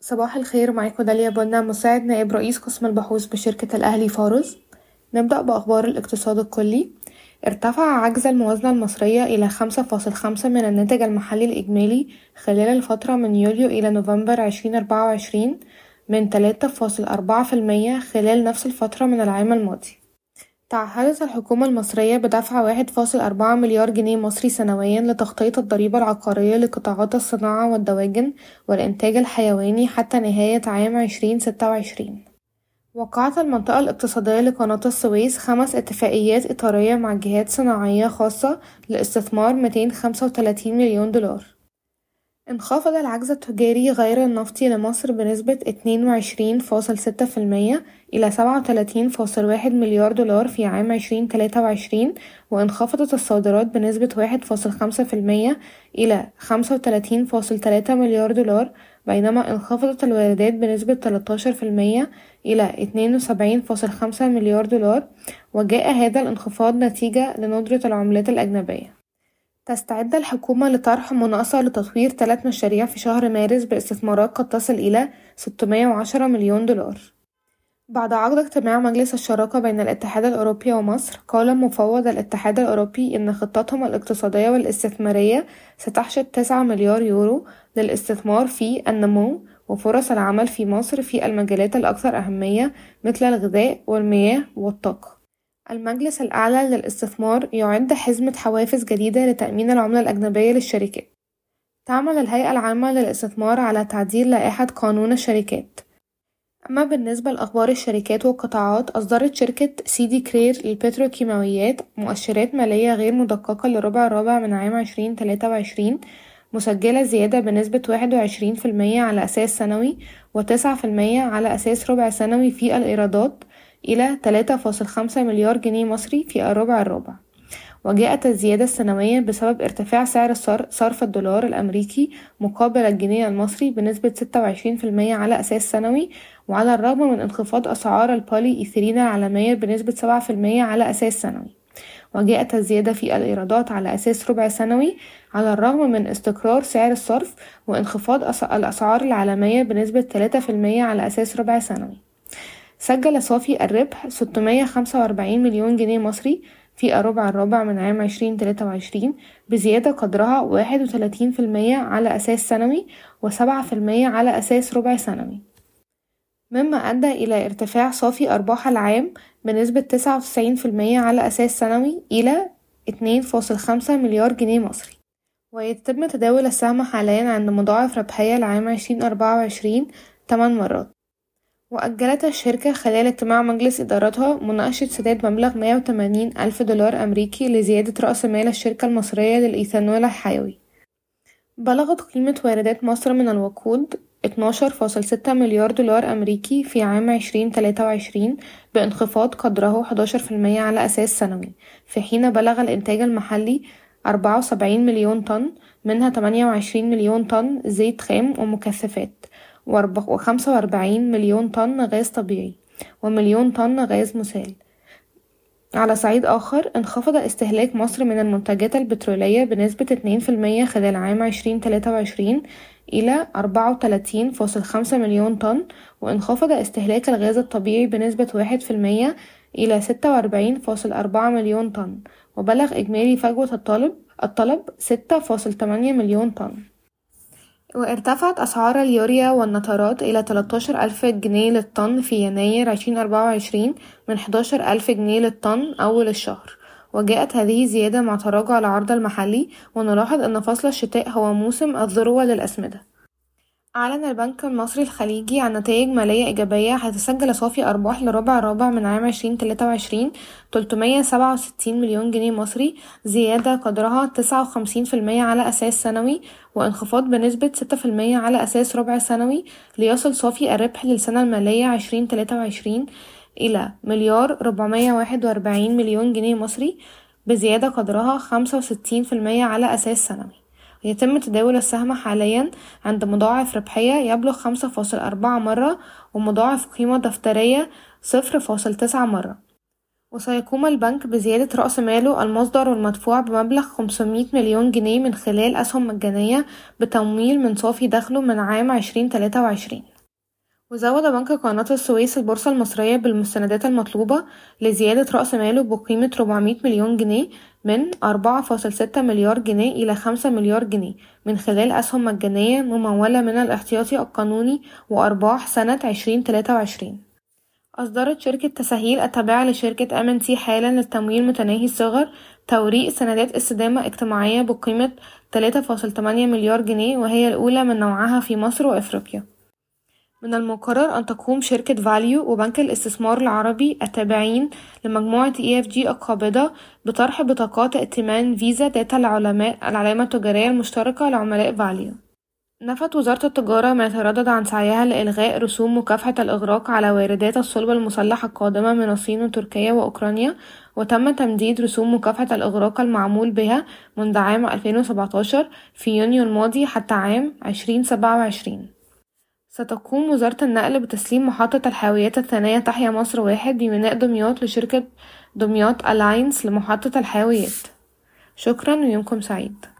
صباح الخير معاكم داليا بنا مساعد نائب رئيس قسم البحوث بشركة الأهلي فارس نبدأ بأخبار الاقتصاد الكلي. ارتفع عجز الموازنة المصرية إلى خمسة فاصل خمسة من الناتج المحلي الإجمالي خلال الفترة من يوليو إلى نوفمبر عشرين أربعة وعشرين من تلاتة فاصل أربعة في المية خلال نفس الفترة من العام الماضي. تعهدت الحكومة المصرية بدفع واحد فاصل أربعة مليار جنيه مصري سنويا لتغطية الضريبة العقارية لقطاعات الصناعة والدواجن والإنتاج الحيواني حتى نهاية عام عشرين ستة وعشرين. وقعت المنطقة الاقتصادية لقناة السويس خمس اتفاقيات إطارية مع جهات صناعية خاصة لاستثمار ميتين خمسة وتلاتين مليون دولار. انخفض العجز التجاري غير النفطي لمصر بنسبة اتنين وعشرين فاصل ستة في المية إلى سبعة وتلاتين فاصل واحد مليار دولار في عام عشرين تلاتة وعشرين وانخفضت الصادرات بنسبة واحد فاصل خمسة في المية إلى خمسة وتلاتين فاصل تلاتة مليار دولار بينما انخفضت الواردات بنسبة تلاتاشر في المية إلى اتنين وسبعين فاصل خمسة مليار دولار وجاء هذا الانخفاض نتيجة لندرة العملات الأجنبية. تستعد الحكومة لطرح مناقصة لتطوير ثلاث مشاريع في شهر مارس باستثمارات قد تصل إلى 610 مليون دولار. بعد عقد اجتماع مجلس الشراكة بين الاتحاد الأوروبي ومصر قال مفوض الاتحاد الأوروبي إن خطتهم الاقتصادية والاستثمارية ستحشد تسعة مليار يورو للاستثمار في النمو وفرص العمل في مصر في المجالات الأكثر أهمية مثل الغذاء والمياه والطاقة. المجلس الأعلى للاستثمار يعد حزمة حوافز جديدة لتأمين العملة الأجنبية للشركات. تعمل الهيئة العامة للاستثمار على تعديل لائحة قانون الشركات. أما بالنسبة لأخبار الشركات والقطاعات أصدرت شركة سيدي كرير للبتروكيماويات مؤشرات مالية غير مدققة للربع الرابع من عام عشرين تلاتة وعشرين مسجلة زيادة بنسبة واحد وعشرين في المية على أساس سنوي وتسعة في المية على أساس ربع سنوي في الإيرادات إلى تلاتة فاصل خمسة مليار جنيه مصري في الربع الرابع. وجاءت الزيادة السنوية بسبب ارتفاع سعر صرف الدولار الأمريكي مقابل الجنيه المصري بنسبة ستة وعشرين في المية على أساس سنوي وعلى الرغم من انخفاض أسعار البولي إيثيرين العالمية بنسبة سبعة في المية على أساس سنوي. وجاءت الزيادة في الإيرادات على أساس ربع سنوي على الرغم من استقرار سعر الصرف وانخفاض الأسعار العالمية بنسبة تلاتة في المية على أساس ربع سنوي. سجل صافي الربح ستمية خمسة وأربعين مليون جنيه مصري في الربع الرابع من عام عشرين تلاتة وعشرين بزيادة قدرها واحد وتلاتين في المية على أساس سنوي وسبعة في المية على أساس ربع سنوي. مما أدى إلى ارتفاع صافي أرباح العام بنسبة تسعة وتسعين في المية على أساس سنوي إلى اتنين فاصل خمسة مليار جنيه مصري. ويتم تداول السهم حاليا عند مضاعف ربحية لعام عشرين أربعة وعشرين تمن مرات. وأجلت الشركة خلال اجتماع مجلس إدارتها مناقشة سداد مبلغ مية وتمانين ألف دولار أمريكي لزيادة رأس مال الشركة المصرية للإيثانول الحيوي. بلغت قيمة واردات مصر من الوقود اتناشر فاصل ستة مليار دولار أمريكي في عام عشرين تلاتة وعشرين بانخفاض قدره حداشر في المية على أساس سنوي في حين بلغ الإنتاج المحلي أربعة وسبعين مليون طن منها تمانية وعشرين مليون طن زيت خام ومكثفات. وخمسة وأربعين مليون طن غاز طبيعي ومليون طن غاز مسال. على صعيد آخر انخفض استهلاك مصر من المنتجات البترولية بنسبة اتنين في المية خلال عام عشرين تلاتة وعشرين إلى أربعة وتلاتين فاصل خمسة مليون طن وانخفض استهلاك الغاز الطبيعي بنسبة واحد في المية إلى ستة وأربعين فاصل أربعة مليون طن وبلغ إجمالي فجوة الطلب الطلب ستة فاصل تمانية مليون طن. وارتفعت أسعار اليوريا والنترات إلى تلاتاشر ألف جنيه للطن في يناير عشرين أربعة وعشرين من حداشر ألف جنيه للطن أول الشهر. وجاءت هذه الزيادة مع تراجع العرض المحلي ونلاحظ أن فصل الشتاء هو موسم الذروة للأسمدة. أعلن البنك المصري الخليجي عن نتائج مالية إيجابية حيث سجل صافي أرباح لربع رابع من عام عشرين تلاتة وعشرين تلتمية سبعة وستين مليون جنيه مصري زيادة قدرها تسعة وخمسين في المية على أساس سنوي وانخفاض بنسبة ستة في المية على أساس ربع سنوي ليصل صافي الربح للسنة المالية عشرين تلاتة وعشرين إلى مليار ربعمية واحد وأربعين مليون جنيه مصري بزيادة قدرها خمسة وستين في المية على أساس سنوي. يتم تداول السهم حاليا عند مضاعف ربحية يبلغ خمسة فاصل أربعة مرة ومضاعف قيمة دفترية صفر فاصل تسعة مرة. وسيقوم البنك بزيادة رأس ماله المصدر والمدفوع بمبلغ 500 مليون جنيه من خلال أسهم مجانية بتمويل من صافي دخله من عام 2023 وزود بنك قناة السويس البورصة المصرية بالمستندات المطلوبة لزيادة رأس ماله بقيمة 400 مليون جنيه من 4.6 مليار جنيه إلى 5 مليار جنيه من خلال أسهم مجانية ممولة من الاحتياطي القانوني وأرباح سنة 2023 أصدرت شركة تسهيل التابعة لشركة ام ان تي حالا للتمويل متناهي الصغر توريق سندات استدامة اجتماعية بقيمة 3.8 مليار جنيه وهي الأولى من نوعها في مصر وأفريقيا. من المقرر أن تقوم شركة فاليو وبنك الاستثمار العربي التابعين لمجموعة EFG القابضة بطرح بطاقات ائتمان فيزا ذات العلامة التجارية المشتركة لعملاء فاليو. نفت وزارة التجارة ما يتردد عن سعيها لإلغاء رسوم مكافحة الإغراق على واردات الصلب المسلح القادمة من الصين وتركيا وأوكرانيا وتم تمديد رسوم مكافحة الإغراق المعمول بها منذ عام 2017 في يونيو الماضي حتى عام 2027 ستقوم وزارة النقل بتسليم محطة الحاويات الثانية تحيا مصر واحد بميناء دمياط لشركة دمياط ألاينس لمحطة الحاويات. شكرا ويومكم سعيد.